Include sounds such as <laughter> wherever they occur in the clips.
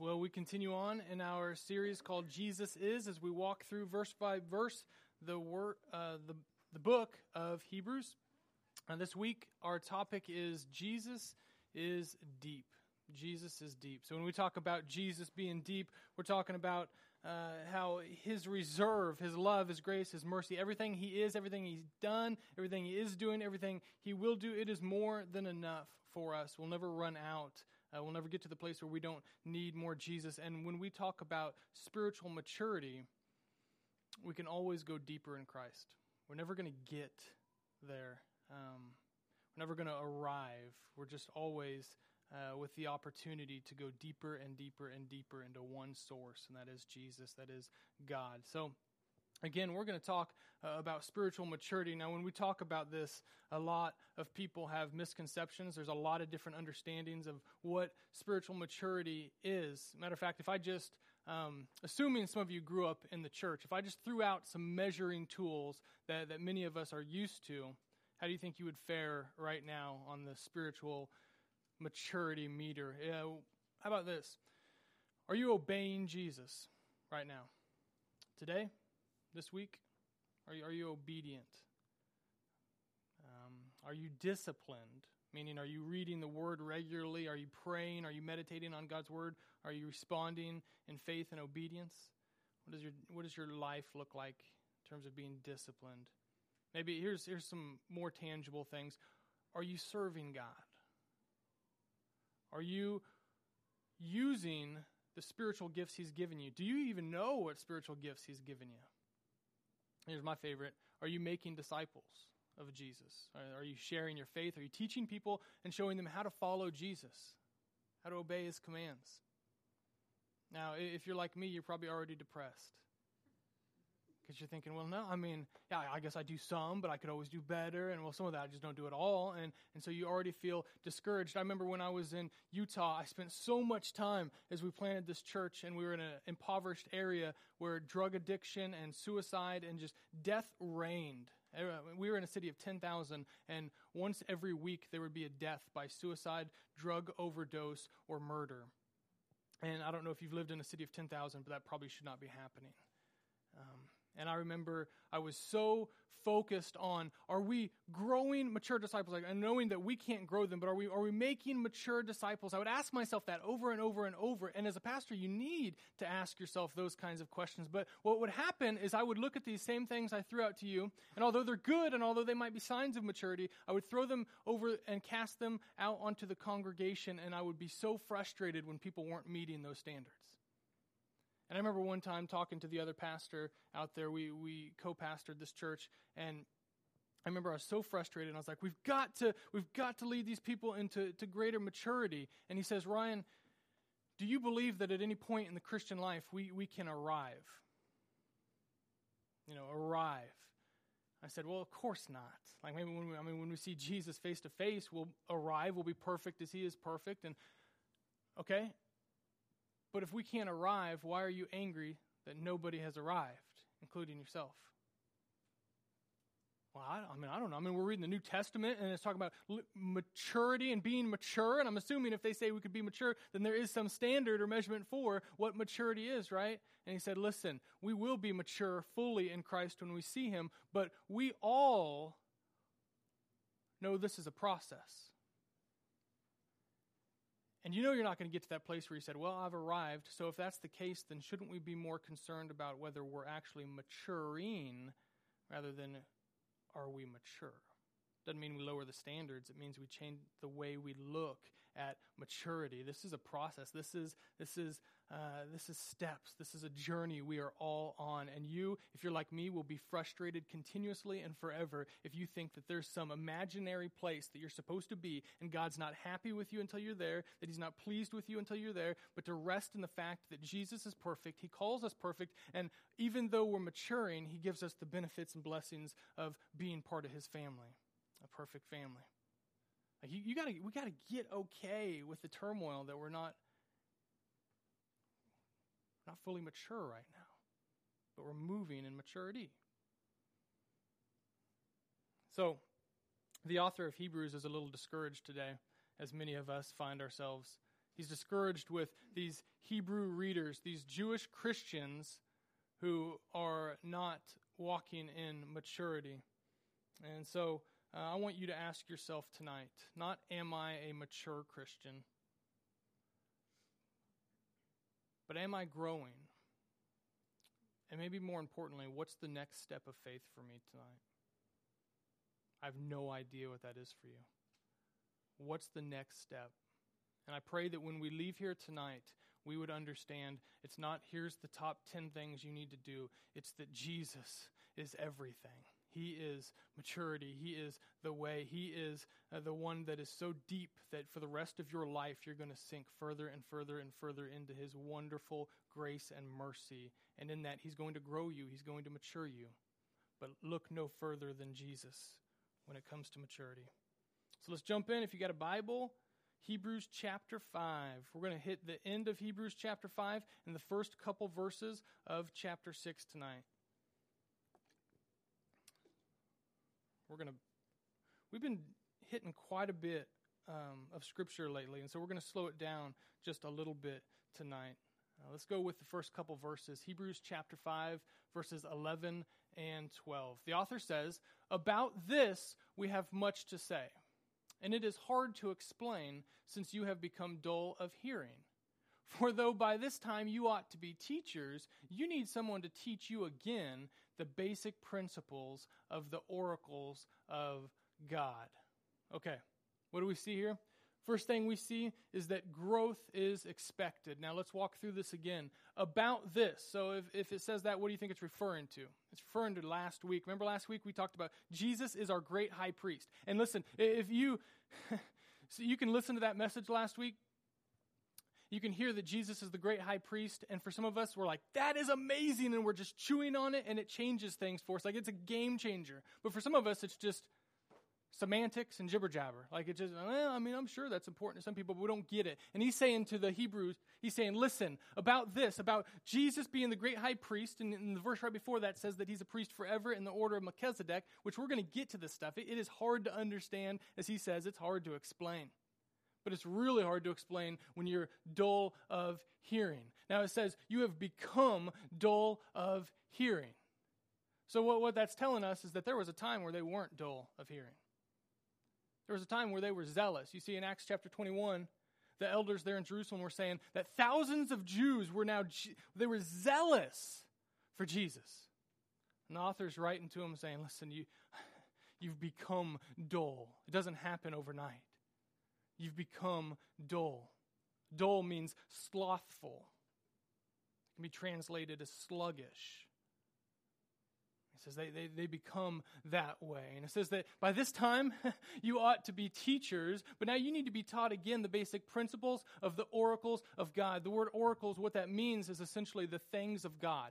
Well, we continue on in our series called Jesus Is as we walk through verse by verse the word, uh, the, the book of Hebrews. And this week, our topic is Jesus is deep. Jesus is deep. So when we talk about Jesus being deep, we're talking about uh, how his reserve, his love, his grace, his mercy, everything he is, everything he's done, everything he is doing, everything he will do, it is more than enough for us. We'll never run out uh, we'll never get to the place where we don't need more Jesus. And when we talk about spiritual maturity, we can always go deeper in Christ. We're never going to get there. Um, we're never going to arrive. We're just always uh, with the opportunity to go deeper and deeper and deeper into one source, and that is Jesus, that is God. So, Again, we're going to talk uh, about spiritual maturity. Now, when we talk about this, a lot of people have misconceptions. There's a lot of different understandings of what spiritual maturity is. Matter of fact, if I just, um, assuming some of you grew up in the church, if I just threw out some measuring tools that, that many of us are used to, how do you think you would fare right now on the spiritual maturity meter? Yeah, how about this? Are you obeying Jesus right now? Today? This week? Are you, are you obedient? Um, are you disciplined? Meaning, are you reading the word regularly? Are you praying? Are you meditating on God's word? Are you responding in faith and obedience? What does your, what does your life look like in terms of being disciplined? Maybe here's, here's some more tangible things. Are you serving God? Are you using the spiritual gifts He's given you? Do you even know what spiritual gifts He's given you? Here's my favorite Are you making disciples of Jesus? Are you sharing your faith? Are you teaching people and showing them how to follow Jesus, how to obey his commands? Now, if you're like me, you're probably already depressed because you're thinking, well, no, I mean, yeah, I guess I do some, but I could always do better. And well, some of that I just don't do at all. And, and so you already feel discouraged. I remember when I was in Utah, I spent so much time as we planted this church and we were in an impoverished area where drug addiction and suicide and just death reigned. We were in a city of 10,000, and once every week there would be a death by suicide, drug overdose, or murder. And I don't know if you've lived in a city of 10,000, but that probably should not be happening. Um, and I remember I was so focused on are we growing mature disciples? Like, and knowing that we can't grow them but are we are we making mature disciples? I would ask myself that over and over and over. And as a pastor you need to ask yourself those kinds of questions. But what would happen is i would look at these same things i threw out to you and although they're good and although they might be signs of maturity i would throw them over and cast them out onto the congregation and i would be so frustrated when people weren't meeting those standards and I remember one time talking to the other pastor out there. We, we co pastored this church, and I remember I was so frustrated, and I was like, "We've got to, we've got to lead these people into to greater maturity." And he says, "Ryan, do you believe that at any point in the Christian life we we can arrive? You know, arrive." I said, "Well, of course not. Like maybe when we, I mean, when we see Jesus face to face, we'll arrive. We'll be perfect as He is perfect." And okay, but if we can't arrive, why are you angry that nobody has arrived, including yourself? Well, I, I, mean, I don't know. I mean, we're reading the New Testament and it's talking about maturity and being mature. And I'm assuming if they say we could be mature, then there is some standard or measurement for what maturity is, right? And he said, listen, we will be mature fully in Christ when we see him, but we all know this is a process. And you know you're not going to get to that place where you said, Well, I've arrived. So if that's the case, then shouldn't we be more concerned about whether we're actually maturing rather than are we mature? Doesn't mean we lower the standards. It means we change the way we look at maturity. This is a process. This is this is uh, this is steps. This is a journey we are all on. And you, if you're like me, will be frustrated continuously and forever if you think that there's some imaginary place that you're supposed to be and God's not happy with you until you're there, that He's not pleased with you until you're there, but to rest in the fact that Jesus is perfect. He calls us perfect. And even though we're maturing, He gives us the benefits and blessings of being part of His family, a perfect family. Like you, you gotta, we got to get okay with the turmoil that we're not not fully mature right now, but we're moving in maturity. So, the author of Hebrews is a little discouraged today, as many of us find ourselves. He's discouraged with these Hebrew readers, these Jewish Christians who are not walking in maturity. And so uh, I want you to ask yourself tonight not, am I a mature Christian? But am I growing? And maybe more importantly, what's the next step of faith for me tonight? I have no idea what that is for you. What's the next step? And I pray that when we leave here tonight, we would understand it's not here's the top 10 things you need to do, it's that Jesus is everything. He is maturity. He is the way. He is uh, the one that is so deep that for the rest of your life, you're going to sink further and further and further into His wonderful grace and mercy. And in that, He's going to grow you, He's going to mature you. But look no further than Jesus when it comes to maturity. So let's jump in. If you got a Bible, Hebrews chapter 5. We're going to hit the end of Hebrews chapter 5 and the first couple verses of chapter 6 tonight. Going to, we've been hitting quite a bit um, of scripture lately, and so we're going to slow it down just a little bit tonight. Uh, let's go with the first couple verses Hebrews chapter 5, verses 11 and 12. The author says, About this we have much to say, and it is hard to explain since you have become dull of hearing. For though by this time you ought to be teachers, you need someone to teach you again the basic principles of the oracles of God. Okay, what do we see here? First thing we see is that growth is expected. Now let's walk through this again. About this. So if, if it says that, what do you think it's referring to? It's referring to last week. Remember last week we talked about Jesus is our great high priest. And listen, if you <laughs> so you can listen to that message last week, you can hear that Jesus is the great high priest. And for some of us, we're like, that is amazing. And we're just chewing on it and it changes things for us. Like it's a game changer. But for some of us, it's just semantics and jibber jabber. Like it just, I mean, I'm sure that's important to some people, but we don't get it. And he's saying to the Hebrews, he's saying, listen, about this, about Jesus being the great high priest. And in the verse right before that says that he's a priest forever in the order of Melchizedek, which we're going to get to this stuff. it, it is hard to understand. As he says, it's hard to explain. But it's really hard to explain when you're dull of hearing. Now it says, you have become dull of hearing. So, what, what that's telling us is that there was a time where they weren't dull of hearing. There was a time where they were zealous. You see in Acts chapter 21, the elders there in Jerusalem were saying that thousands of Jews were now, they were zealous for Jesus. And the author's writing to them saying, listen, you, <sighs> you've become dull. It doesn't happen overnight. You've become dull. Dull means slothful. It can be translated as sluggish It says they, they, they become that way. And it says that by this time, <laughs> you ought to be teachers, but now you need to be taught again the basic principles of the oracles of God. The word oracles, what that means is essentially the things of God.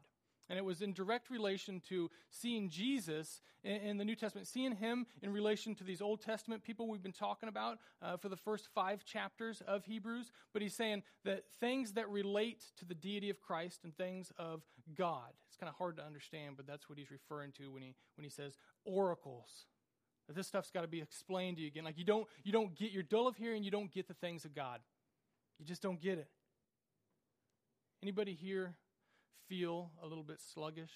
And it was in direct relation to seeing Jesus in, the New Testament, seeing him in relation to these Old Testament people we've been talking about uh, for the first five chapters of Hebrews. But he's saying that things that relate to the deity of Christ and things of God. It's kind of hard to understand, but that's what he's referring to when he, when he says oracles. This stuff's got to be explained to you again. Like you don't, you don't get, you're dull of hearing, you don't get the things of God. You just don't get it. Anybody here feel a little bit sluggish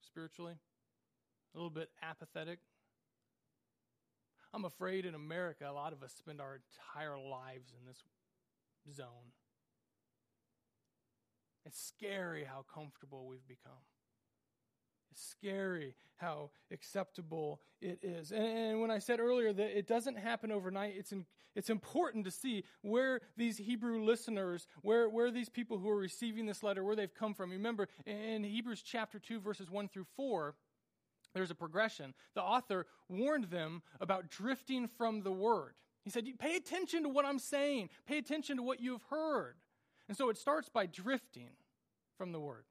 spiritually, a little bit apathetic. I'm afraid in America, a lot of us spend our entire lives in this zone. It's scary how comfortable we've become. It's scary how acceptable it is. And, and, when I said earlier that it doesn't happen overnight, it's, in, it's important to see where these Hebrew listeners, where, where these people who are receiving this letter, where they've come from. Remember, in Hebrews chapter 2, verses 1 through 4, there's a progression. The author warned them about drifting from the word. He said, Pay attention to what I'm saying, pay attention to what you've heard. And so it starts by drifting from the word.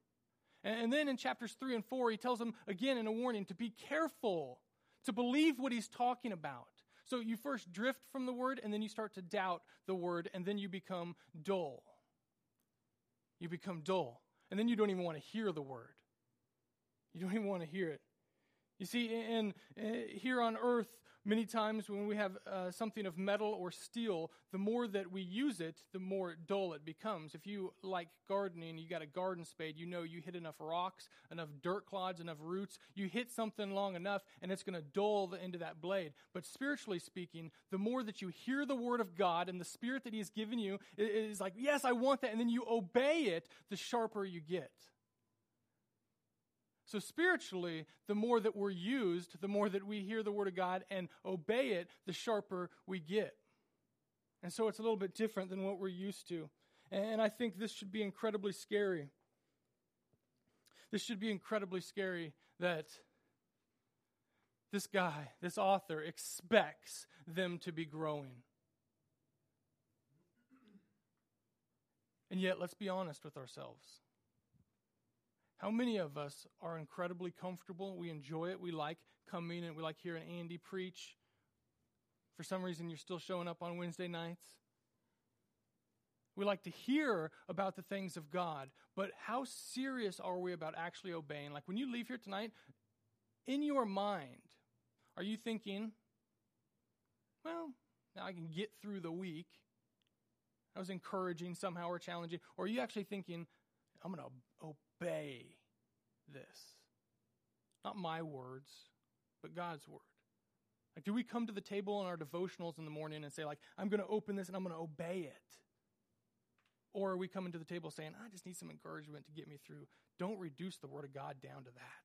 And then in chapters 3 and 4, he tells them again in a warning to be careful, to believe what he's talking about. So you first drift from the word, and then you start to doubt the word, and then you become dull. You become dull. And then you don't even want to hear the word. You don't even want to hear it. You see, in, in, here on earth, many times when we have uh, something of metal or steel, the more that we use it, the more dull it becomes. If you like gardening, you got a garden spade, you know you hit enough rocks, enough dirt clods, enough roots, you hit something long enough, and it's going to dull the end of that blade. But spiritually speaking, the more that you hear the word of God and the spirit that He has given you is like, yes, I want that, and then you obey it, the sharper you get. So, spiritually, the more that we're used, the more that we hear the Word of God and obey it, the sharper we get. And so, it's a little bit different than what we're used to. And I think this should be incredibly scary. This should be incredibly scary that this guy, this author, expects them to be growing. And yet, let's be honest with ourselves. How many of us are incredibly comfortable? We enjoy it. We like coming and we like hearing Andy preach. For some reason, you're still showing up on Wednesday nights. We like to hear about the things of God, but how serious are we about actually obeying? Like when you leave here tonight, in your mind, are you thinking, well, now I can get through the week? I was encouraging somehow or challenging. Or are you actually thinking, I'm going to obey this. Not my words, but God's word. Like, do we come to the table in our devotionals in the morning and say, like, I'm going to open this and I'm going to obey it? Or are we coming to the table saying, I just need some encouragement to get me through? Don't reduce the word of God down to that.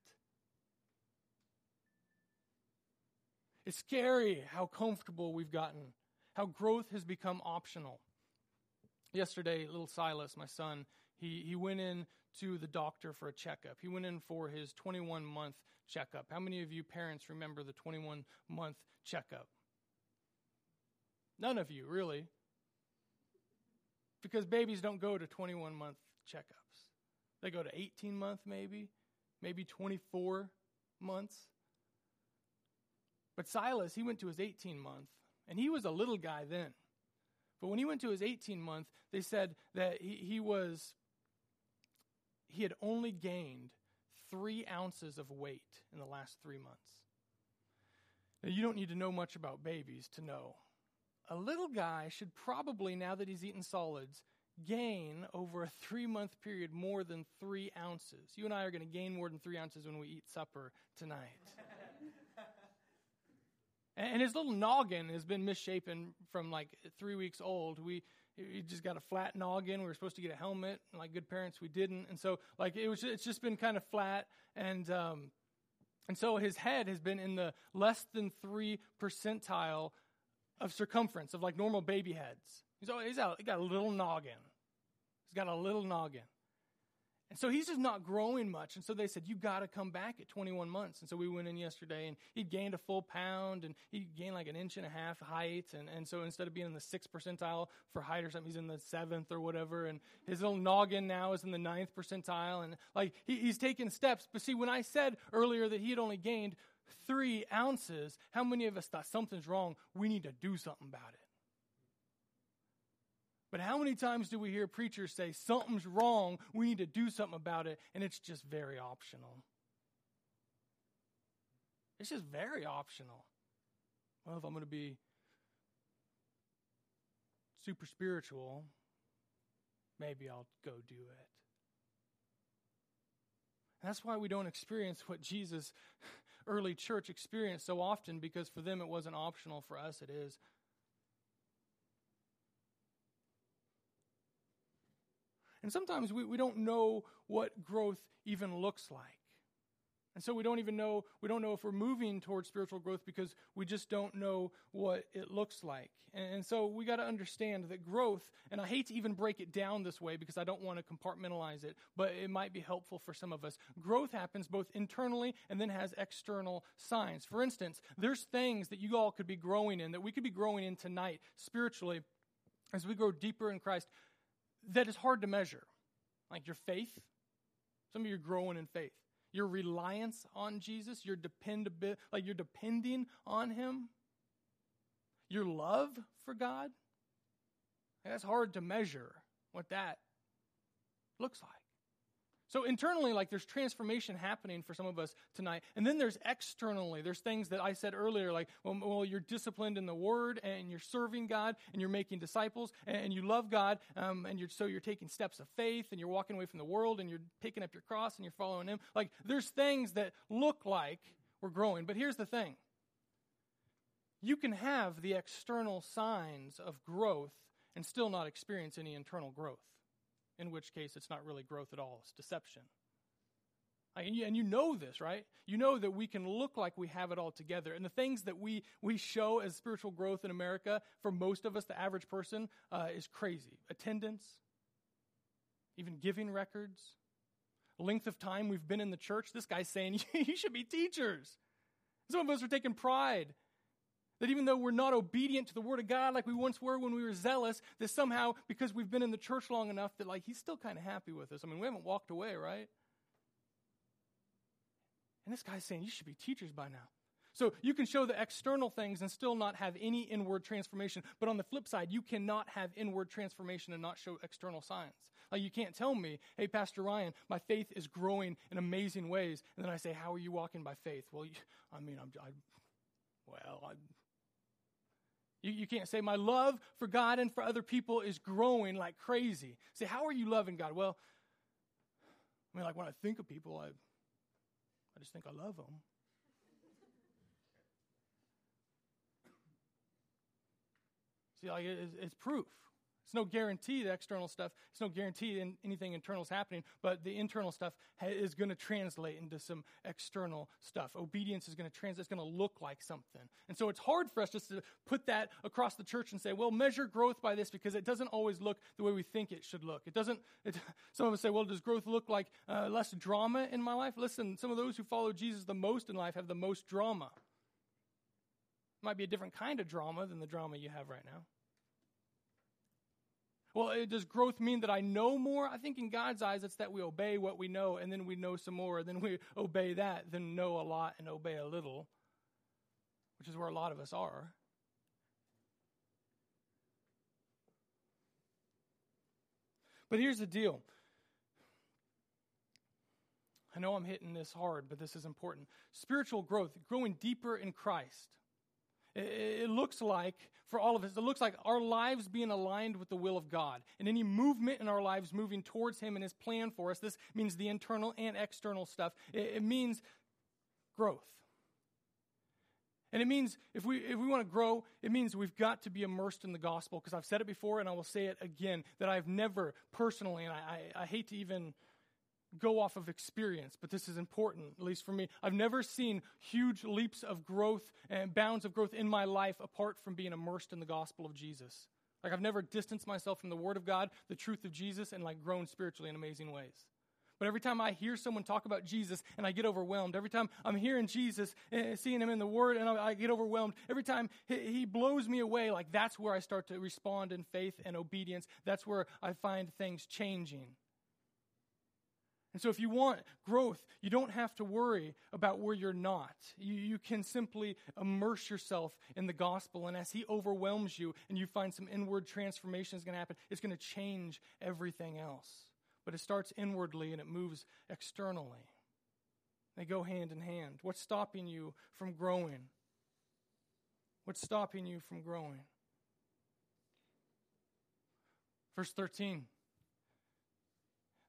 It's scary how comfortable we've gotten, how growth has become optional. Yesterday, little Silas, my son, he, he went in to the doctor for a checkup. He went in for his 21 month checkup. How many of you parents remember the 21 month checkup? None of you, really. Because babies don't go to 21 month checkups. They go to 18 month, maybe, maybe 24 months. But Silas, he went to his 18 month, and he was a little guy then. But when he went to his 18 month, they said that he, he was he had only gained three ounces of weight in the last three months. Now, you don't need to know much about babies to know. A little guy should probably, now that he's eaten solids, gain over a three month period more than three ounces. You and I are going to gain more than three ounces when we eat supper tonight. <laughs> and his little noggin has been misshapen from like three weeks old. We he just got a flat noggin. We were supposed to get a helmet. And like good parents, we didn't. And so like it was, it's just been kind of flat. And, um, and so his head has been in the less than three percentile of circumference of like normal baby heads. He's, always, he's, out, he's got a little noggin. He's got a little noggin. And so he's just not growing much. And so they said, You got to come back at 21 months. And so we went in yesterday and he gained a full pound and he gained like an inch and a half height. And, and so instead of being in the sixth percentile for height or something, he's in the seventh or whatever. And his little noggin now is in the ninth percentile. And like he, he's taking steps. But see, when I said earlier that he had only gained three ounces, how many of us thought something's wrong? We need to do something about it. But how many times do we hear preachers say, something's wrong, we need to do something about it, and it's just very optional? It's just very optional. Well, if I'm going to be super spiritual, maybe I'll go do it. And that's why we don't experience what Jesus' early church experienced so often, because for them it wasn't optional. For us, it is. And sometimes we, we don't know what growth even looks like. And so we don't even know, we don't know if we're moving towards spiritual growth because we just don't know what it looks like. And, and so we got to understand that growth, and I hate to even break it down this way because I don't want to compartmentalize it, but it might be helpful for some of us. Growth happens both internally and then has external signs. For instance, there's things that you all could be growing in, that we could be growing in tonight spiritually as we grow deeper in Christ that is hard to measure, like your faith. Some of you are growing in faith. Your reliance on Jesus, your dependability, like you're depending on Him. Your love for God. That's hard to measure what that looks like. So internally, like there's transformation happening for some of us tonight. And then there's externally. There's things that I said earlier, like, well, well you're disciplined in the word and you're serving God and you're making disciples and, you love God. Um, and you're, so you're taking steps of faith and you're walking away from the world and you're picking up your cross and you're following Him. Like there's things that look like we're growing. But here's the thing you can have the external signs of growth and still not experience any internal growth in which case it's not really growth at all, it's deception. And you know this, right? You know that we can look like we have it all together. And the things that we, we show as spiritual growth in America, for most of us, the average person, uh, is crazy. Attendance, even giving records, length of time we've been in the church. This guy's saying <laughs> you should be teachers. Some of us are taking pride that even though we're not obedient to the Word of God like we once were when we were zealous, that somehow, because we've been in the church long enough, that like He's still kind of happy with us. I mean, we haven't walked away, right? And this guy's saying, You should be teachers by now. So you can show the external things and still not have any inward transformation. But on the flip side, you cannot have inward transformation and not show external signs. Like you can't tell me, hey, Pastor Ryan, my faith is growing in amazing ways. And then I say, how are you walking by faith? Well, you, I mean, I'm, I, well, I, you, you can't say, My love for God and for other people is growing like crazy. Say, How are you loving God? Well, I mean, like when I think of people, I, I just think I love them. See, like it's, it's proof. It's no guarantee the external stuff, it's no guarantee in anything internal is happening, but the internal stuff ha- is going to translate into some external stuff. Obedience is going to translate, it's going to look like something. And so it's hard for us just to put that across the church and say, well, measure growth by this because it doesn't always look the way we think it should look. It doesn't, it, some of us say, well, does growth look like uh, less drama in my life? Listen, some of those who follow Jesus the most in life have the most drama. It might be a different kind of drama than the drama you have right now. Well, does growth mean that I know more? I think in God's eyes, it's that we obey what we know, and then we know some more, and then we <laughs> obey that, then know a lot and obey a little, which is where a lot of us are. But here's the deal. I know I'm hitting this hard, but this is important. Spiritual growth, growing deeper in Christ. It looks like, for all of us, it looks like our lives being aligned with the will of God. And any movement in our lives moving towards Him and His plan for us, this means the internal and external stuff. It, means growth. And it means if we if we want to grow, it means we've got to be immersed in the gospel. Because I've said it before and I will say it again that I've never personally, and I, I, I hate to even go off of experience, but this is important, at least for me. I've never seen huge leaps of growth and bounds of growth in my life apart from being immersed in the gospel of Jesus. Like I've never distanced myself from the Word of God, the truth of Jesus, and like grown spiritually in amazing ways. But every time I hear someone talk about Jesus and I get overwhelmed, every time I'm hearing Jesus eh, seeing him in the Word and I get overwhelmed, every time he blows me away, like that's where I start to respond in faith and obedience. That's where I find things changing. And so, if you want growth, you don't have to worry about where you're not. You, you can simply immerse yourself in the gospel. And as He overwhelms you and you find some inward transformation is going to happen, it's going to change everything else. But it starts inwardly and it moves externally. They go hand in hand. What's stopping you from growing? What's stopping you from growing? Verse 13.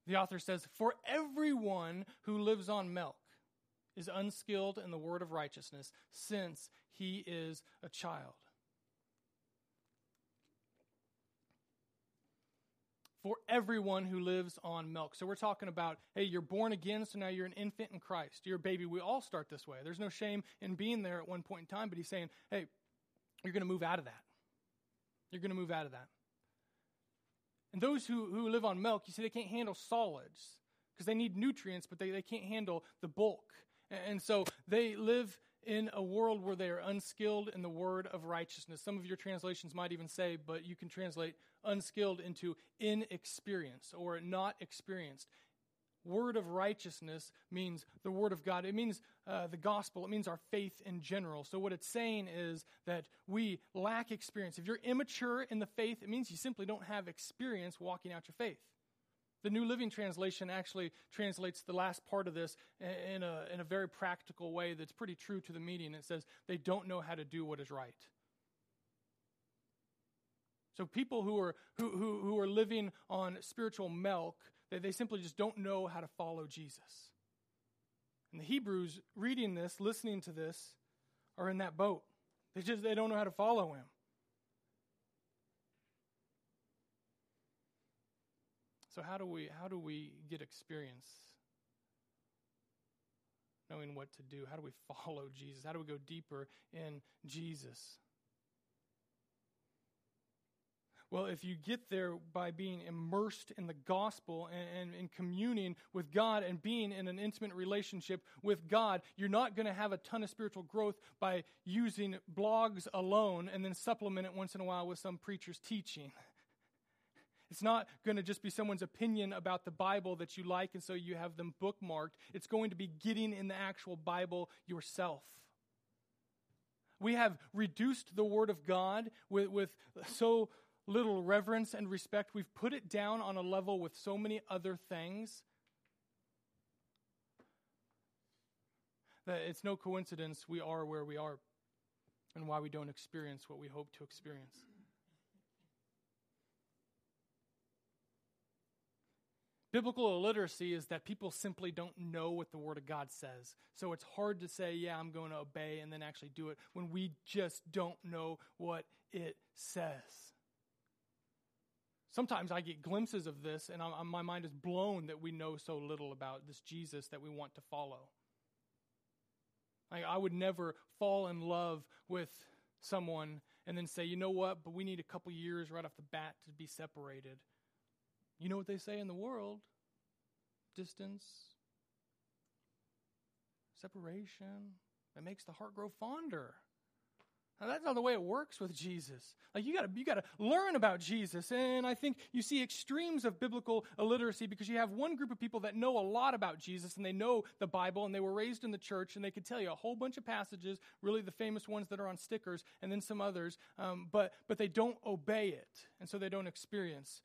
The author says, For everyone who lives on milk is unskilled in the word of righteousness, since he is a child. For everyone who lives on milk. So we're talking about, hey, you're born again, so now you're an infant in Christ. You're a baby. We all start this way. There's no shame in being there at one point in time, but he's saying, hey, you're going to move out of that. You're going to move out of that. And those who, who live on milk, you see, they can't handle solids because they need nutrients, but they, they can't handle the bulk. And, and so they live in a world where they are unskilled in the word of righteousness. Some of your translations might even say, but you can translate unskilled into inexperienced or not experienced word of righteousness means the word of God. It means uh, the gospel. It means our faith in general. So, what it's saying is that we lack experience. If you're immature in the faith, it means you simply don't have experience walking out your faith. The New Living Translation actually translates the last part of this in a, in a very practical way that's pretty true to the meaning. It says, they don't know how to do what is right. So people who are, who, who, who are living on spiritual milk, they, they simply just don't know how to follow Jesus. And the Hebrews reading this, listening to this, are in that boat. They just they don't know how to follow him. So how do we how do we get experience knowing what to do? How do we <laughs> follow Jesus? How do we go deeper in Jesus? Well, if you get there by being immersed in the gospel and, and communing with God and being in an intimate relationship with God, you're not going to have a ton of spiritual growth by using blogs alone and then supplement it once in a while with some preacher's teaching. <laughs> It's not going to just be someone's opinion about the Bible that you like and so you have them bookmarked. It's going to be getting in the actual Bible yourself. We have reduced the Word of God with, with so little reverence and respect. We've put it down on a level with so many other things that it's no coincidence we are where we are and why we don't experience what we hope to experience. Biblical illiteracy is that people simply don't know what the Word of God says. So it's hard to say, yeah, I'm going to obey and then actually do it when we just don't know what it says. Sometimes I get glimpses of this, and I'm, my mind is blown that we know so little about this Jesus that we want to follow. Like, I would never fall in love with someone and then say, you know what, but we need a couple years right off the bat to be separated. You know what they say in the world distance, separation, that makes the heart grow fonder. Now, that's not the way it works with Jesus. Like you gotta, you gotta learn about Jesus. And I think you see extremes of biblical illiteracy because you have one group of people that know a lot about Jesus and they know the Bible and they were raised in the church and they could tell you a whole bunch of passages, really the famous ones that are on stickers, and then some others, um, but, but they don't obey it. And so they don't experience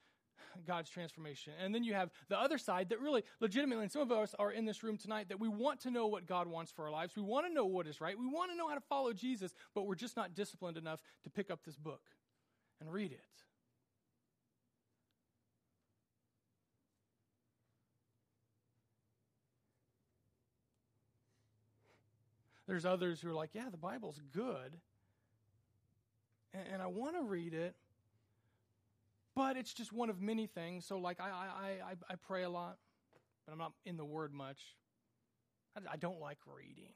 God's transformation. And then you have the other side that really, legitimately, and some of us are in this room tonight, that we want to know what God wants for our lives. We want to know what is right. We want to know how to follow Jesus, but we're just not disciplined enough to pick up this book and read it. There's others who are like, yeah, the Bible's good, and, and I want to read it, but it's just one of many things. So, like, I, I, I, I pray a lot, but I'm not in the Word much. I, I don't like reading.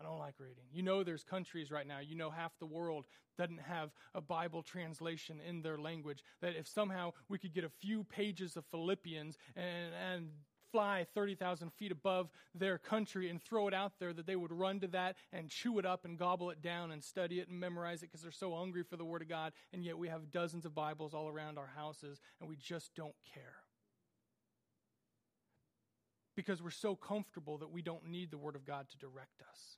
I don't like reading. You know, there's countries right now, you know, half the world doesn't have a Bible translation in their language. That if somehow we could get a few pages of Philippians and, and fly 30,000 feet above their country and throw it out there, that they would run to that and chew it up and gobble it down and study it and memorize it because they're so hungry for the Word of God. And yet we have dozens of Bibles all around our houses and we just don't care. Because we're so comfortable that we don't need the Word of God to direct us.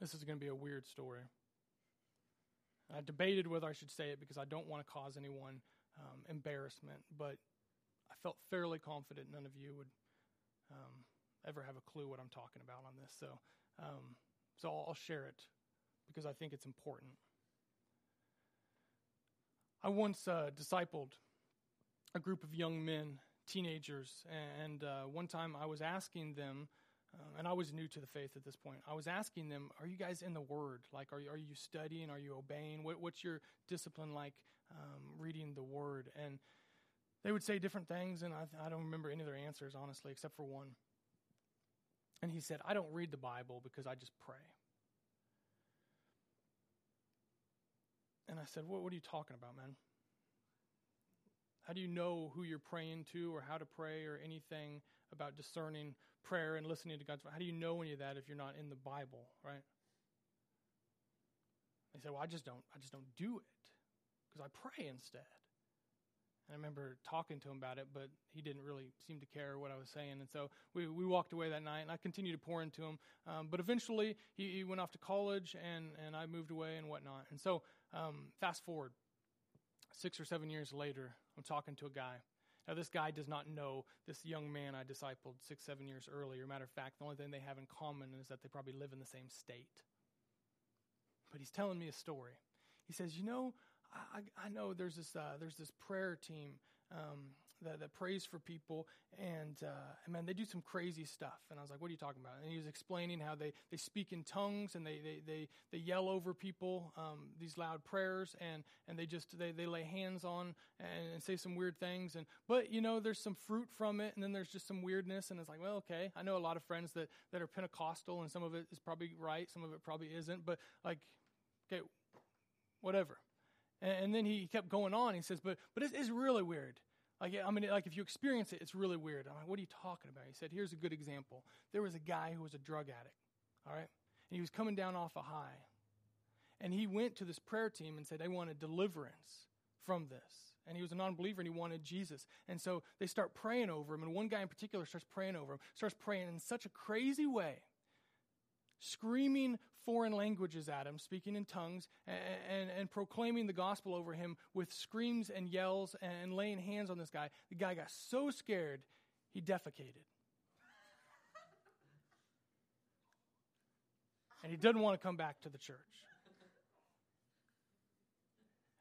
This is going to be a weird story. I debated whether I should say it because I don't want to cause anyone um, embarrassment, but I felt fairly confident none of you would um, ever have a clue what I'm talking about on this. So, um, so I'll, I'll share it because I think it's important. I once uh, discipled a group of young men, teenagers, and uh, one time I was asking them um, and I was new to the faith at this point. I was asking them, "Are you guys in the Word? Like, are you, are you studying? Are you obeying? What, what's your discipline like um, reading the Word?" And they would say different things, and I, I don't remember any of their answers honestly, except for one. And he said, "I don't read the Bible because I just pray." And I said, "What, what are you talking about, man?" How do you know who you're praying to or how to pray or anything about discerning prayer and listening to God's How do you know any of that if you're not in the Bible, right? They say, "Well, I just don't I just don't do it because I pray instead." And I remember talking to him about it, but he didn't really seem to care what I was saying. And so we, we walked away that night, and I continued to pour into him. Um, but eventually, he, he, went off to college, and, and I moved away and whatnot. And so, um, fast forward, six or seven years later, I'm talking to a guy. Now, this guy does not know this young man I discipled six, seven years earlier. Matter of fact, the only thing they have in common is that they probably live in the same state. But he's telling me a story. He says, You know, I, I know there's this, uh, there's this prayer team um, that, that prays for people, and, uh, man, they do some crazy stuff. And I was like, what are you talking about? And he was explaining how they, they speak in tongues and they, they, they, they yell over people, um, these loud prayers, and, and they just, they, they lay hands on and, and say some weird things. And, but, you know, there's some fruit from it, and then there's just some weirdness, and it's like, well, okay. I know a lot of friends that, that are Pentecostal, and some of it is probably right, some of it probably isn't, but like, okay, whatever. And, and then he kept going on. He says, but, but it's, it's really weird. Like, I mean, like if you experience it, it's really weird. I'm like, what are you talking about? He said, here's a good example. There was a guy who was a drug addict, all right? And he was coming down off a high. And he went to this prayer team and said, they wanted deliverance from this. And he was a non believer and he wanted Jesus. And so they start praying over him. And one guy in particular starts praying over him, starts praying in such a crazy way, screaming foreign languages at him, speaking in tongues, and, and, and, proclaiming the gospel over him with screams and yells and laying hands on this guy. The guy got so scared, he defecated. and he doesn't want to come back to the church.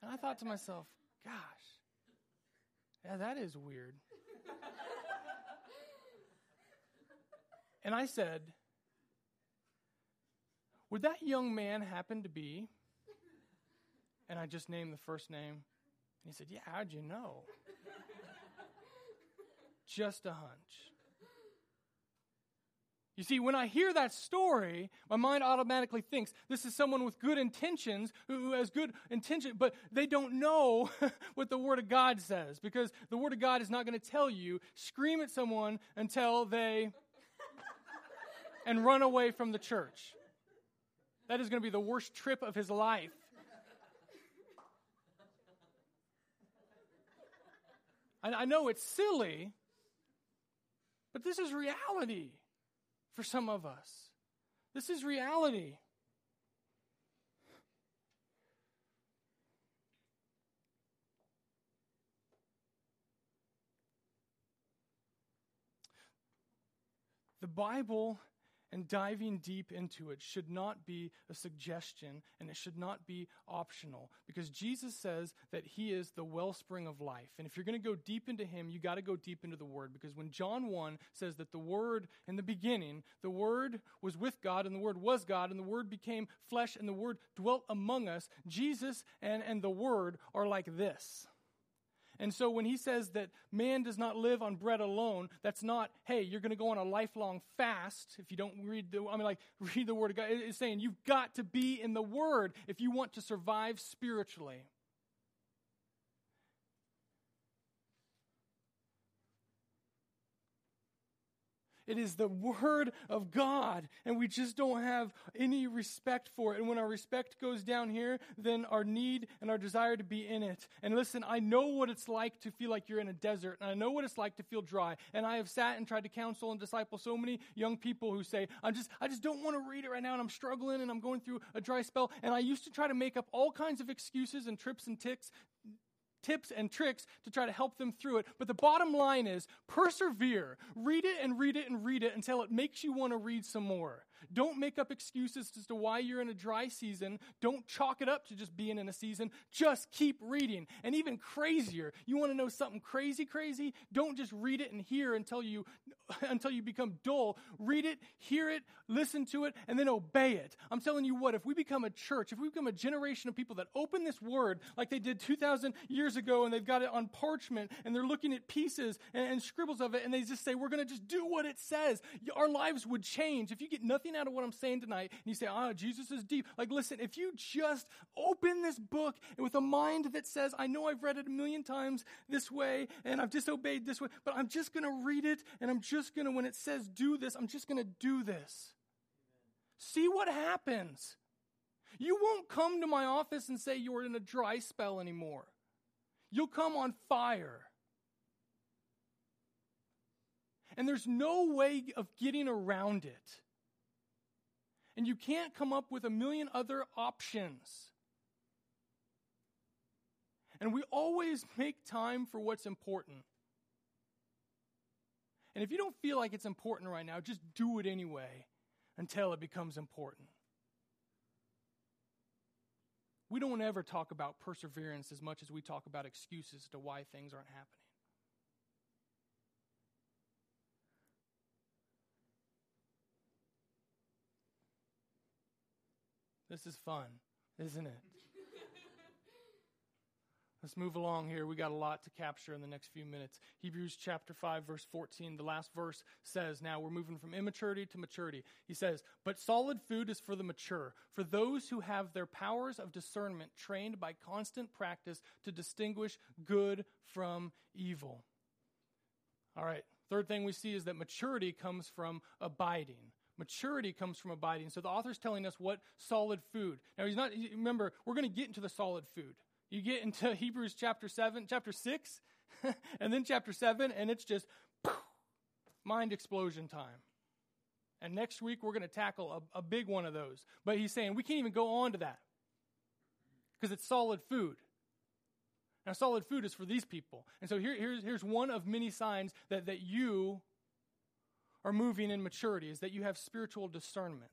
And I thought to myself, gosh, yeah, that is weird. and I said, would that young man happen to be? And I just named the first name. And he said, Yeah, how'd you know? just a hunch. You see, when I hear that story, my mind automatically thinks this is someone with good intentions who has good intention, but they don't know <laughs> what the Word of God says because the Word of God is not going to tell you scream at someone until they <laughs> and run away from the church. That is going to be the worst trip of his life. I, I know it's silly, but this is reality for some of us. This is reality. The Bible and diving deep into it should not be a suggestion and it should not be optional because Jesus says that he is the wellspring of life. And if you're going to go deep into him, you got to go deep into the word because when John 1 says that the word in the beginning, the word was with God and the word was God and the word became flesh and the word dwelt among us, Jesus and, and the word are like this. And so when he says that man does not live on bread alone, that's not, hey, you're going to go on a lifelong fast if you don't read the, I mean, like, <laughs> read the Word of God. It's saying you've got to be in the Word if you want to survive spiritually. It is the Word of God, and we just don't have any respect for it. And when our respect goes down here, then our need and our desire to be in it. And listen, I know what it's like to feel like you're in a desert, and I know what it's like to feel dry. And I have sat and tried to counsel and disciple so many young people who say, I'm just, I just don't want to read it right now, and I'm struggling, and I'm going through a dry spell. And I used to try to make up all kinds of excuses and trips and ticks tips and tricks to try to help them through it. But the bottom line is persevere. Read it and read it and read it until it makes you want to read some more. Don't make up excuses as to why you're in a dry season. Don't chalk it up to just being in a season. Just keep reading. And even crazier, you want to know something crazy, crazy? Don't just read it and hear until you <laughs> until you become dull. Read it, hear it, listen to it, and then obey it. I'm telling you what, if we become a church, if we become a generation of people that open this word like they did 2,000 years ago and they've got it on parchment and they're looking at pieces and, and scribbles of it and they just say, we're going to just do what it says, our lives would change. If you get nothing out of what I'm saying tonight and you say, ah, oh, Jesus is deep, like listen, if you just open this book with a mind that says, I know I've read it a million times this way and I've disobeyed this way, but I'm just going to read it and I'm just going to, when it says do this, I'm just going to do this. See what happens. You won't come to my office and say you're in a dry spell anymore. you'll come on fire. And there's no way of getting around it. And you can't come up with a million other options. And we always make time for what's important. And if you don't feel like it's important right now, just do it anyway until it becomes important. We don't ever talk about perseverance as much as we talk about excuses to why things aren't happening. This is fun, isn't it? <laughs> Let's move along here. We got a lot to capture in the next few minutes. Hebrews chapter 5 verse 14, the last verse says, now we're moving from immaturity to maturity. He says, "But solid food is for the mature, for those who have their powers of discernment trained by constant practice to distinguish good from evil." All right. Third thing we see is that maturity comes from abiding. Maturity comes from abiding. So the author's telling us what solid food. Now he's not remember, we're going to get into the solid food. You get into <laughs> Hebrews chapter 7, chapter 6, <laughs> and then chapter 7, and it's just poof, mind explosion time. And next week, we're going to tackle a, a big one of those. But he's saying we can't even go on to that because it's solid food. Now, solid food is for these people. And so here, here's, here's one of many signs that, that you are moving in maturity is that you have spiritual discernment.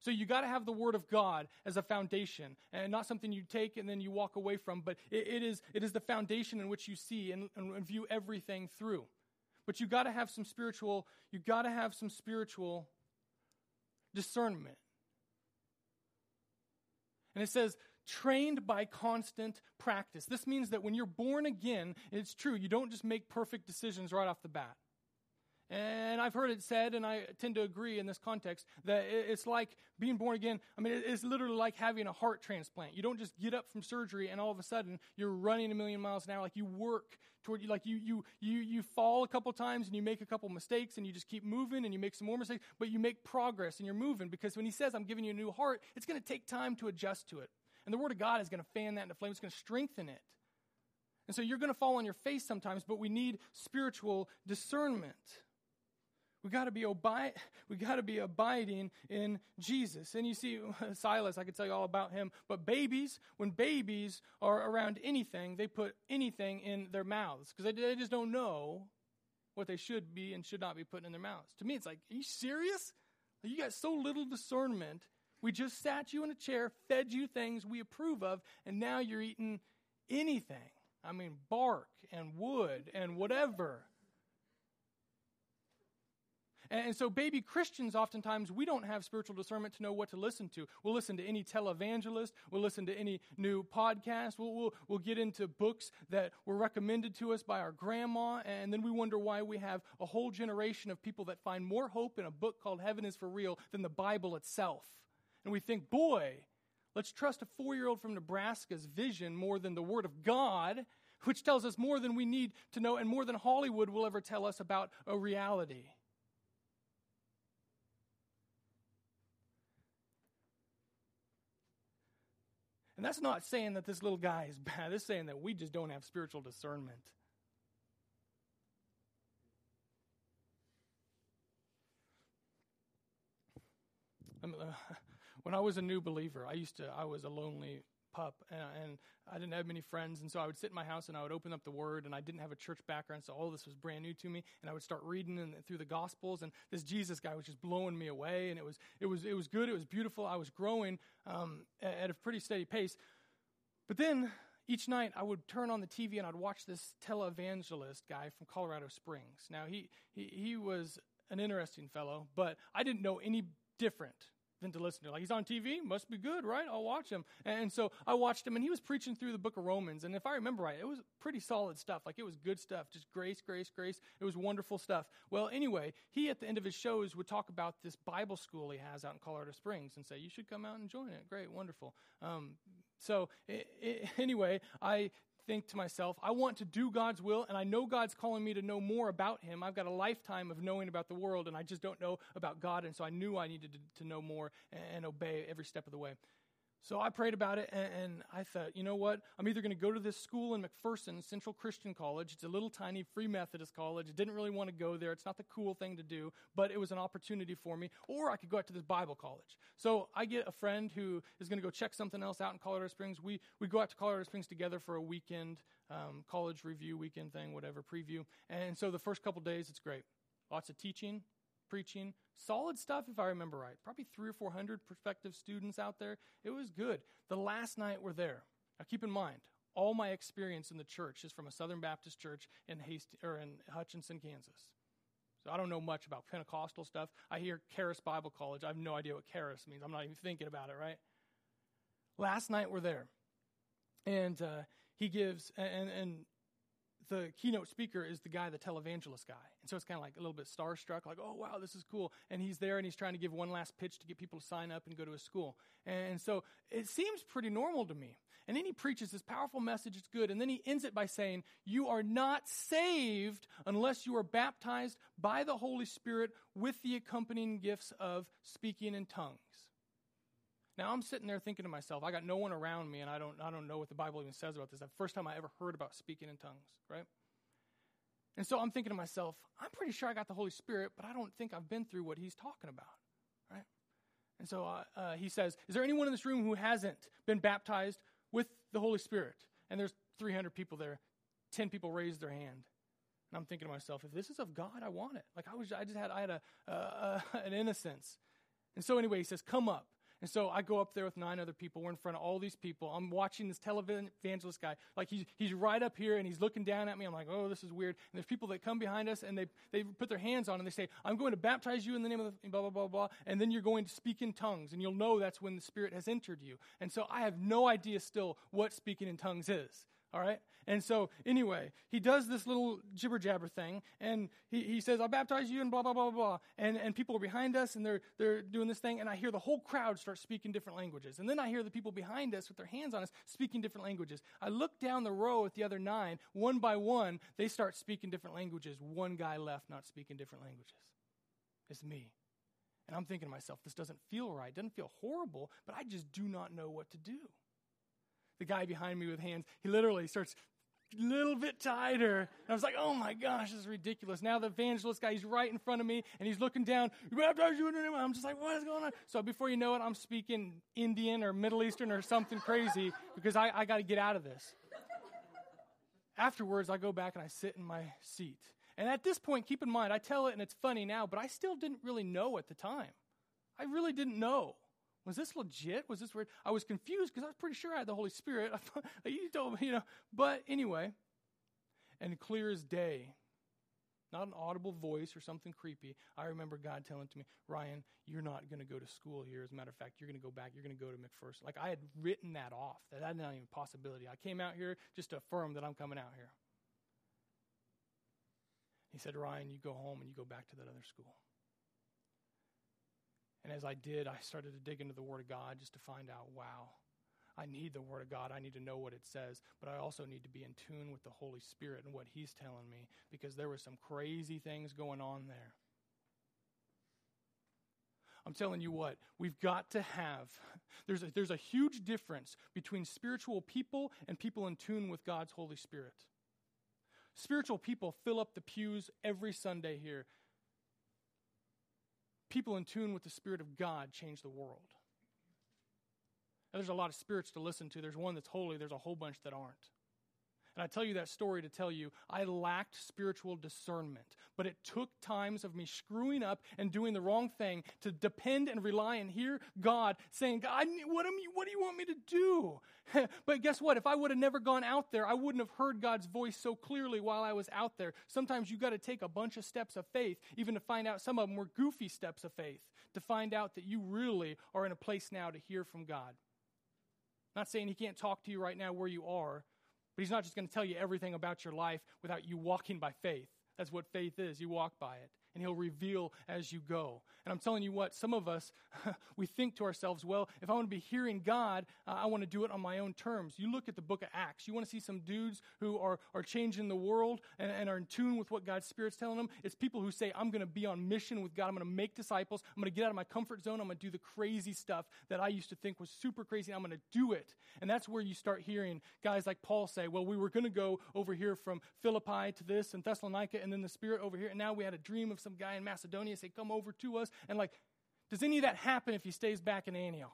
So you got to have the Word of God as a foundation, and not something you take and then you walk away from, but it, it is, it is the foundation in which you see and, and view everything through. But you got to have some spiritual, you got to have some spiritual discernment. And it says, trained by constant practice. This means that when you're born again, it's true, you don't just make perfect decisions right off the bat. And I've heard it said, and I tend to agree in this context, that it's like being born again. I mean, it's literally like having a heart transplant. You don't just get up from surgery and all of a sudden you're running a million miles an hour. Like you work toward, you, like you, you, you, you fall a couple times and you make a couple mistakes and you just keep moving and you make some more mistakes, but you make progress and you're moving because when he says, I'm giving you a new heart, it's going to take time to adjust to it. And the Word of God is going to fan that into flame, it's going to strengthen it. And so you're going to fall on your face sometimes, but we need spiritual discernment. We got to be obi- we got to be abiding in Jesus. And you see <laughs> Silas, I could tell you all about him, but babies, when babies are around anything, they put anything in their mouths because they, they just don't know what they should be and should not be putting in their mouths. To me, it's like, are you serious? You got so little discernment. We just sat you in a chair, fed you things we approve of, and now you're eating anything. I mean, bark and wood and whatever. And so, baby Christians, oftentimes, we don't have spiritual discernment to know what to listen to. We'll listen to any televangelist, we'll listen to any new podcast, we'll, we'll, we'll get into books that were recommended to us by our grandma, and then we wonder why we have a whole generation of people that find more hope in a book called Heaven is for Real than the Bible itself. And we think, boy, let's trust a four year old from Nebraska's vision more than the Word of God which tells us more than we need to know and more than Hollywood will ever tell us about a reality. And that's not saying that this little guy is <laughs> bad. It's saying that we just don't have spiritual discernment. uh, <laughs> when I was a new believer, I used to, I was a lonely pup and, and, I didn't have many friends. And so I would sit in my house and I would open up the word and I didn't have a church background. So all this was brand new to me. And I would start reading in, through the gospels and this Jesus guy was just blowing me away. And it was, it was, it was good. It was beautiful. I was growing um, at, at a pretty steady pace. But then each night I would turn on the TV and I'd watch this televangelist guy from Colorado Springs. Now he, he, he was an interesting fellow, but I didn't know any different than to listen to. Like, he's on TV, must be good, right? I'll watch him. And so I watched him, and he was preaching through the book of Romans. And if I remember right, it was pretty solid stuff. Like, it was good stuff, just grace, grace, grace. It was wonderful stuff. Well, anyway, he at the end of his shows would talk about this Bible school he has out in Colorado Springs and say, You should come out and join it. Great, wonderful. Um, so, it, it, <laughs> anyway, I think to myself, I want to do God's will, and I know God's calling me to know more about Him. I've got a lifetime of knowing about the world, and I just don't know about God, and so I knew I needed to, to know more and, and obey every step of the way. So I prayed about it, and, and I thought, you know what? I'm either going to go to this school in McPherson, Central Christian College. It's a little tiny free Methodist college. I didn't really want to go there. It's not the cool thing to do, but it was an opportunity for me. Or I could go out to this Bible college. So I get a friend who is going to go check something else out in Colorado Springs. We, we go out to Colorado Springs together for a weekend, um, college review weekend thing, whatever, preview. And so the first couple days, it's great. Lots of teaching, preaching. Solid stuff, if I remember right. Probably three or four hundred prospective students out there. It was good. The last night we're there. Now keep in mind, all my experience in the church is from a Southern Baptist church in Hast- or in Hutchinson, Kansas. So I don't know much about Pentecostal stuff. I hear Charis Bible College. I have no idea what Charis means. I'm not even thinking about it, right? Last night we're there. And uh, he gives, and, and the keynote speaker is the guy, the televangelist guy. And so it's kind of like a little bit starstruck, like, oh, wow, this is cool. And he's there and he's trying to give one last pitch to get people to sign up and go to his school. And so it seems pretty normal to me. And then he preaches this powerful message, it's good. And then he ends it by saying, You are not saved unless you are baptized by the Holy Spirit with the accompanying gifts of speaking in tongues. Now I'm sitting there thinking to myself, I got no one around me, and I don't, I don't know what the Bible even says about this. The first time I ever heard about speaking in tongues, right? And so I'm thinking to myself, I'm pretty sure I got the Holy Spirit, but I don't think I've been through what he's talking about, right? And so uh, uh, he says, Is there anyone in this room who hasn't been baptized with the Holy Spirit? And there's 300 people there. 10 people raised their hand. And I'm thinking to myself, if this is of God, I want it. Like I was, I just had, I had a, uh, uh, <laughs> an innocence. And so anyway, he says, come up. And so I go up there with nine other people. We're in front of all these people. I'm watching this televangelist guy. Like he's, he's right up here and he's looking down at me. I'm like, oh, this is weird. And there's people that come behind us and they, they put their hands on and they say, I'm going to baptize you in the name of the blah, blah, blah, blah. And then you're going to speak in tongues. And you'll know that's when the Spirit has entered you. And so I have no idea still what speaking in tongues is. All right? And so, anyway, he does this little jibber jabber thing, and he, he says, I'll baptize you, and blah, blah, blah, blah. And, and people are behind us, and they're, they're doing this thing, and I hear the whole crowd start speaking different languages. And then I hear the people behind us with their hands on us speaking different languages. I look down the row at the other nine, one by one, they start speaking different languages. One guy left not speaking different languages. It's me. And I'm thinking to myself, this doesn't feel right. It doesn't feel horrible, but I just do not know what to do the guy behind me with hands, he literally starts a little bit tighter. And I was like, oh my gosh, this is ridiculous. Now the evangelist guy, he's right in front of me and he's looking down. I'm just like, what is going on? So before you know it, I'm speaking Indian or Middle Eastern or something crazy because I, I got to get out of this. Afterwards, I go back and I sit in my seat. And at this point, keep in mind, I tell it and it's funny now, but I still didn't really know at the time. I really didn't know. Was this legit? Was this weird? I was confused because I was pretty sure I had the Holy Spirit. <laughs> you told me, you know. But anyway, and clear as day, not an audible voice or something creepy. I remember God telling to me, Ryan, you're not going to go to school here. As a matter of fact, you're going to go back. You're going to go to McPherson. Like I had written that off. That that's not even a possibility. I came out here just to affirm that I'm coming out here. He said, Ryan, you go home and you go back to that other school. And as I did, I started to dig into the Word of God just to find out wow, I need the Word of God. I need to know what it says, but I also need to be in tune with the Holy Spirit and what He's telling me because there were some crazy things going on there. I'm telling you what, we've got to have. <laughs> There's a, there's a huge difference between spiritual people and people in tune with God's Holy Spirit. Spiritual people fill up the pews every Sunday here people in tune with the Spirit of God change the world. Now, there's a lot of spirits to listen to. There's one that's holy, there's a whole bunch that aren't. And I tell you that story to tell you I lacked spiritual discernment, but it took times of me screwing up and doing the wrong thing to depend and rely and hear God saying, God, what, am you, what do you want me to do? <laughs> but guess what? If I would have never gone out there, I wouldn't have heard God's voice so clearly while I was out there. Sometimes you got to take a bunch of steps of faith, even to find out some of them were goofy steps of faith, to find out that you really are in a place now to hear from God. Not saying He can't talk to you right now where you are, but he's not just going to tell you everything about your life without you walking by faith. That's what faith is. You walk by it. And He'll reveal as you go. And I'm telling you what, some of us, <laughs> we think to ourselves, well, if I want to be hearing God, uh, I want to do it on my own terms. You look at the book of Acts, you want to see some dudes who are, are changing the world and, and are in tune with what God's Spirit's telling them. It's people who say, I'm going to be on mission with God. I'm going to make disciples. I'm going to get out of my comfort zone. I'm going to do the crazy stuff that I used to think was super crazy. I'm going to do it. And that's where you start hearing guys like Paul say, well, we were going to go over here from Philippi to this and Thessalonica and then the Spirit over here. And now we had a dream of some guy in Macedonia say, come over to us. And like, does any of that happen if he stays back in Antioch?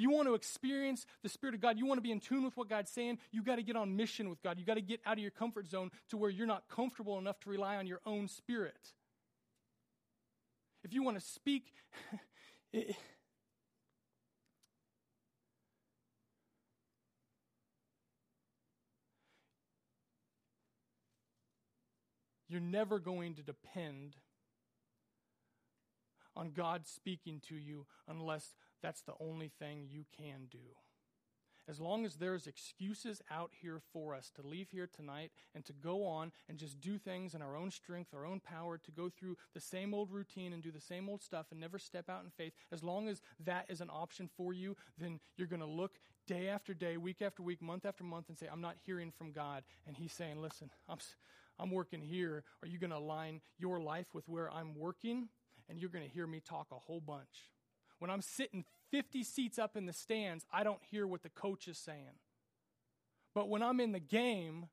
You want to experience the Spirit of God. You want to be in tune with what God's saying. You got to get on mission with God. You got to get out of your comfort zone to where you're not comfortable enough to rely on your own spirit. If you want to speak, <laughs> you're never going to depend on God speaking to you unless that's the only thing you can do. As long as there's excuses out here for us to leave here tonight and to go on and just do things in our own strength, our own power, to go through the same old routine and do the same old stuff and never step out in faith, as long as that is an option for you, then you're going to look day after day, week after week, month after month and say, I'm not hearing from God. And He's saying, Listen, I'm, I'm working here. Are you going to align your life with where I'm working? And you're going to hear me talk a whole bunch. When I'm sitting 50 seats up in the stands, I don't hear what the coach is saying. But when I'm in the game,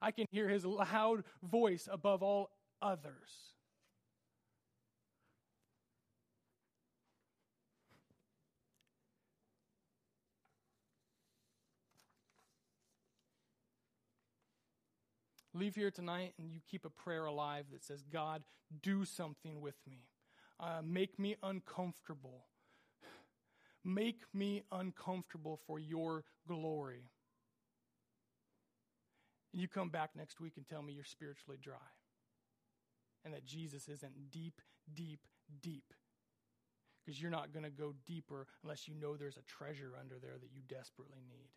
I can hear his loud voice above all others. Leave here tonight and you keep a prayer alive that says, God, do something with me. Uh, make me uncomfortable. Make me uncomfortable for your glory. And you come back next week and tell me you're spiritually dry and that Jesus isn't deep, deep, deep. Because you're not going to go deeper unless you know there's a treasure under there that you desperately need.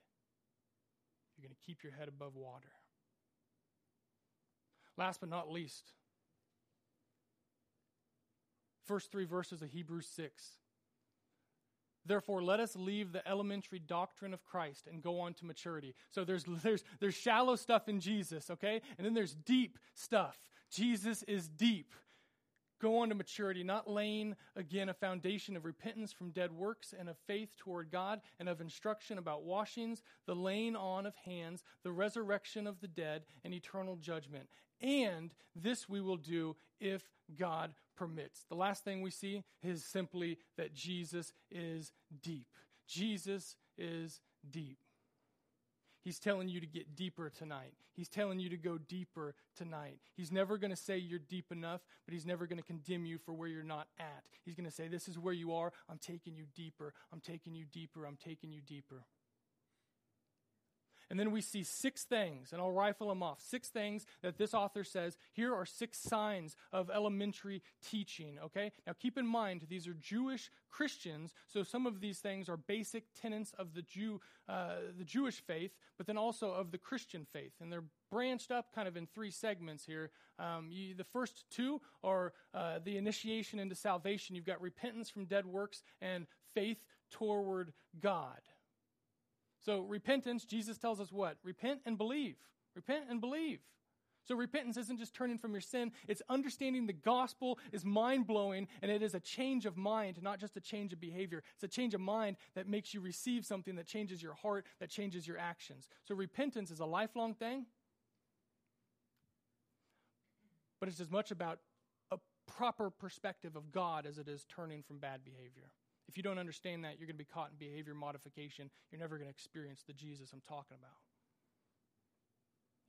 You're going to keep your head above water. Last but not least, first three verses of Hebrews 6. Therefore, let us leave the elementary doctrine of Christ and go on to maturity. So there's, there's, there's shallow stuff in Jesus, okay? And then there's deep stuff. Jesus is deep. Go on to maturity, not laying again a foundation of repentance from dead works and of faith toward God and of instruction about washings, the laying on of hands, the resurrection of the dead, and eternal judgment. And this we will do if God permits. The last thing we see is simply that Jesus is deep. Jesus is deep. He's telling you to get deeper tonight. He's telling you to go deeper tonight. He's never going to say you're deep enough, but he's never going to condemn you for where you're not at. He's going to say, This is where you are. I'm taking you deeper. I'm taking you deeper. I'm taking you deeper. And then we see six things, and I'll rifle them off. Six things that this author says here are six signs of elementary teaching, okay? Now keep in mind, these are Jewish Christians, so some of these things are basic tenets of the, Jew, uh, the Jewish faith, but then also of the Christian faith. And they're branched up kind of in three segments here. Um, you, the first two are uh, the initiation into salvation. You've got repentance from dead works and faith toward God. So, repentance, Jesus tells us what? Repent and believe. Repent and believe. So, repentance isn't just turning from your sin, it's understanding the gospel is mind blowing, and it is a change of mind, not just a change of behavior. It's a change of mind that makes you receive something that changes your heart, that changes your actions. So, repentance is a lifelong thing, but it's as much about a proper perspective of God as it is turning from bad behavior. If you don't understand that, you're going to be caught in behavior modification. You're never going to experience the Jesus I'm talking about.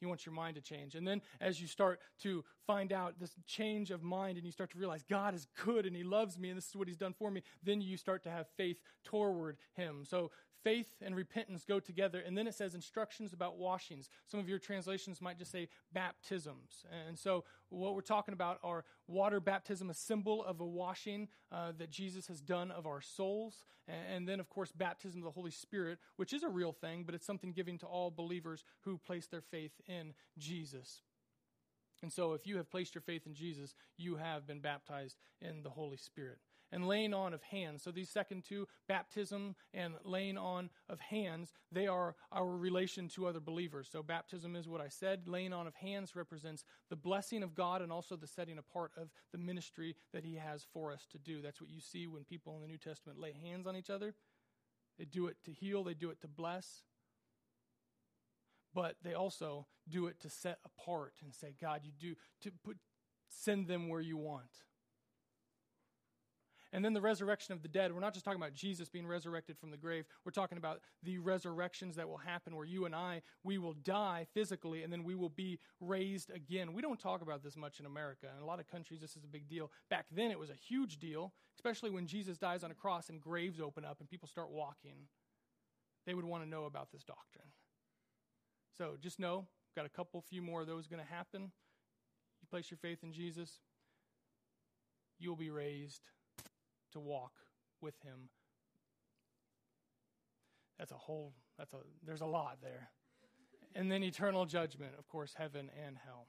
He wants your mind to change. And then as you start to find out this change of mind and you start to realize God is good and He loves me and this is what He's done for me, then you start to have faith toward Him. So faith and repentance go together. And then it says instructions about washings. Some of your translations might just say baptisms. And so, what we're talking about are water baptism, a symbol of a washing uh, that Jesus has done of our souls. And then, of course, baptism of the Holy Spirit, which is a real thing, but it's something given to all believers who place their faith in Jesus. And so, if you have placed your faith in Jesus, you have been baptized in the Holy Spirit. And laying on of hands. So, these second two, baptism and laying on of hands, they are our relation to other believers. So, baptism is what I said. Laying on of hands represents the blessing of God and also the setting apart of the ministry that He has for us to do. That's what you see when people in the New Testament lay hands on each other. They do it to heal, they do it to bless but they also do it to set apart and say, God, you do to put send them where you want. And then the resurrection of the dead. We're not just talking about Jesus being resurrected from the grave. We're talking about the resurrections that will happen where you and I, we will die physically and then we will be raised again. We don't talk about this much in America. In a lot of countries, this is a big deal. Back then, it was a huge deal, especially when Jesus dies on a cross and graves open up and people start walking. They would want to know about this doctrine. So just know, we've got a couple few more of those going to happen. You place your faith in Jesus, you'll be raised to walk with him. That's a whole that's a there's a lot there. And then eternal judgment, of course, heaven and hell.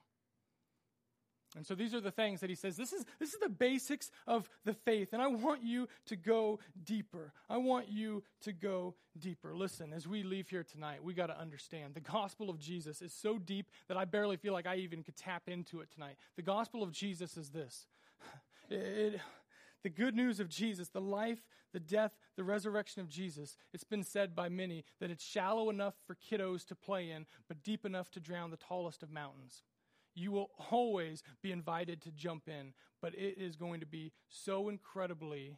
And so these are the things that he says. This is, this is the basics of the faith. And I want you to go deeper. I want you to go deeper. Listen, as we leave here tonight, we got to understand the gospel of Jesus is so deep that I barely feel like I even could tap into it tonight. The gospel of Jesus is this <laughs> it, it, the good news of Jesus, the life, the death, the resurrection of Jesus, it's been said by many that it's shallow enough for kiddos to play in, but deep enough to drown the tallest of mountains you will always be invited to jump in, but it is going to be so incredibly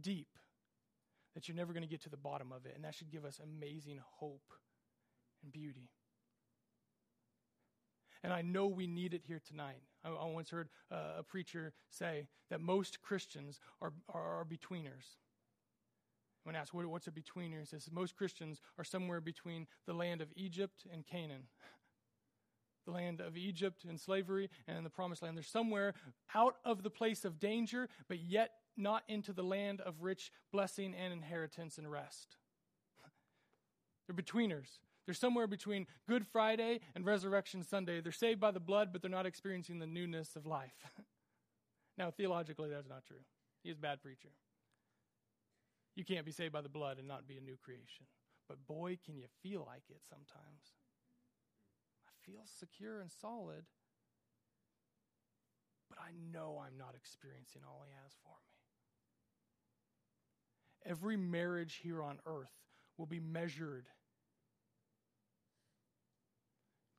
deep that you're never going to get to the bottom of it. And that should give us amazing hope and beauty. And I know we need it here tonight. I, I once heard uh, a preacher say that most Christians are, are, are betweeners. When asked, what, what's a betweener? He says, most Christians are somewhere between the land of Egypt and Canaan <laughs> the land of Egypt and slavery and the promised land. They're somewhere out of the place of danger, but yet not into the land of rich blessing and inheritance and rest. <laughs> They're betweeners. They're somewhere between Good Friday and Resurrection Sunday. They're saved by the blood, but they're not experiencing the newness of life. <laughs> now, theologically, that's not true. He's a bad preacher. You can't be saved by the blood and not be a new creation. But boy, can you feel like it sometimes I feel secure and solid, but I know I'm not experiencing all He has for me. Every marriage here on earth will be measured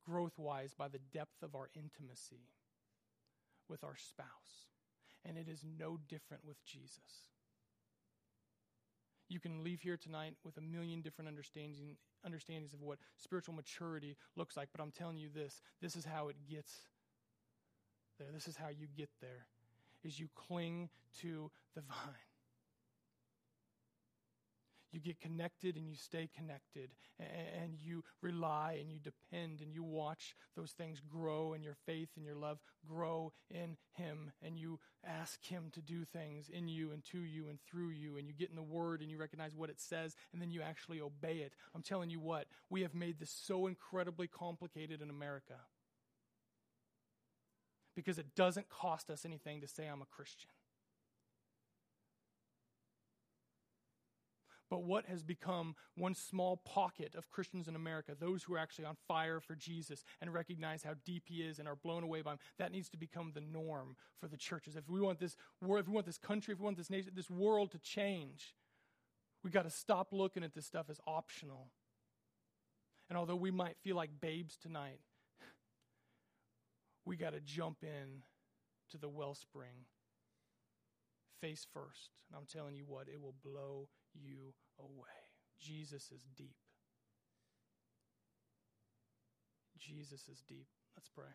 growth wise by the depth of our intimacy with our spouse. And it is no different with Jesus. You can leave here tonight with a million different understanding, understandings of what spiritual maturity looks like, but I'm telling you this this is how it gets there. This is how you get there is you cling to the vine you get connected and you stay connected and you rely and you depend and you watch those things grow and your faith and your love grow in him and you ask him to do things in you and to you and through you and you get in the word and you recognize what it says and then you actually obey it. I'm telling you what we have made this so incredibly complicated in america because it doesn't cost us anything to say i'm a christian but what has become one small pocket of Christians in America, those who are actually on fire for Jesus and recognize how deep he is and are blown away by him, that needs to become the norm for the churches. If we want this world, if we want this country, if we want this nation, this world to change, we got to stop looking at this stuff as optional. And although we might feel like babes tonight, we got to jump in to the wellspring face first. And I'm telling you what, it will blow you away. Jesus is deep. Jesus is deep. Let's pray.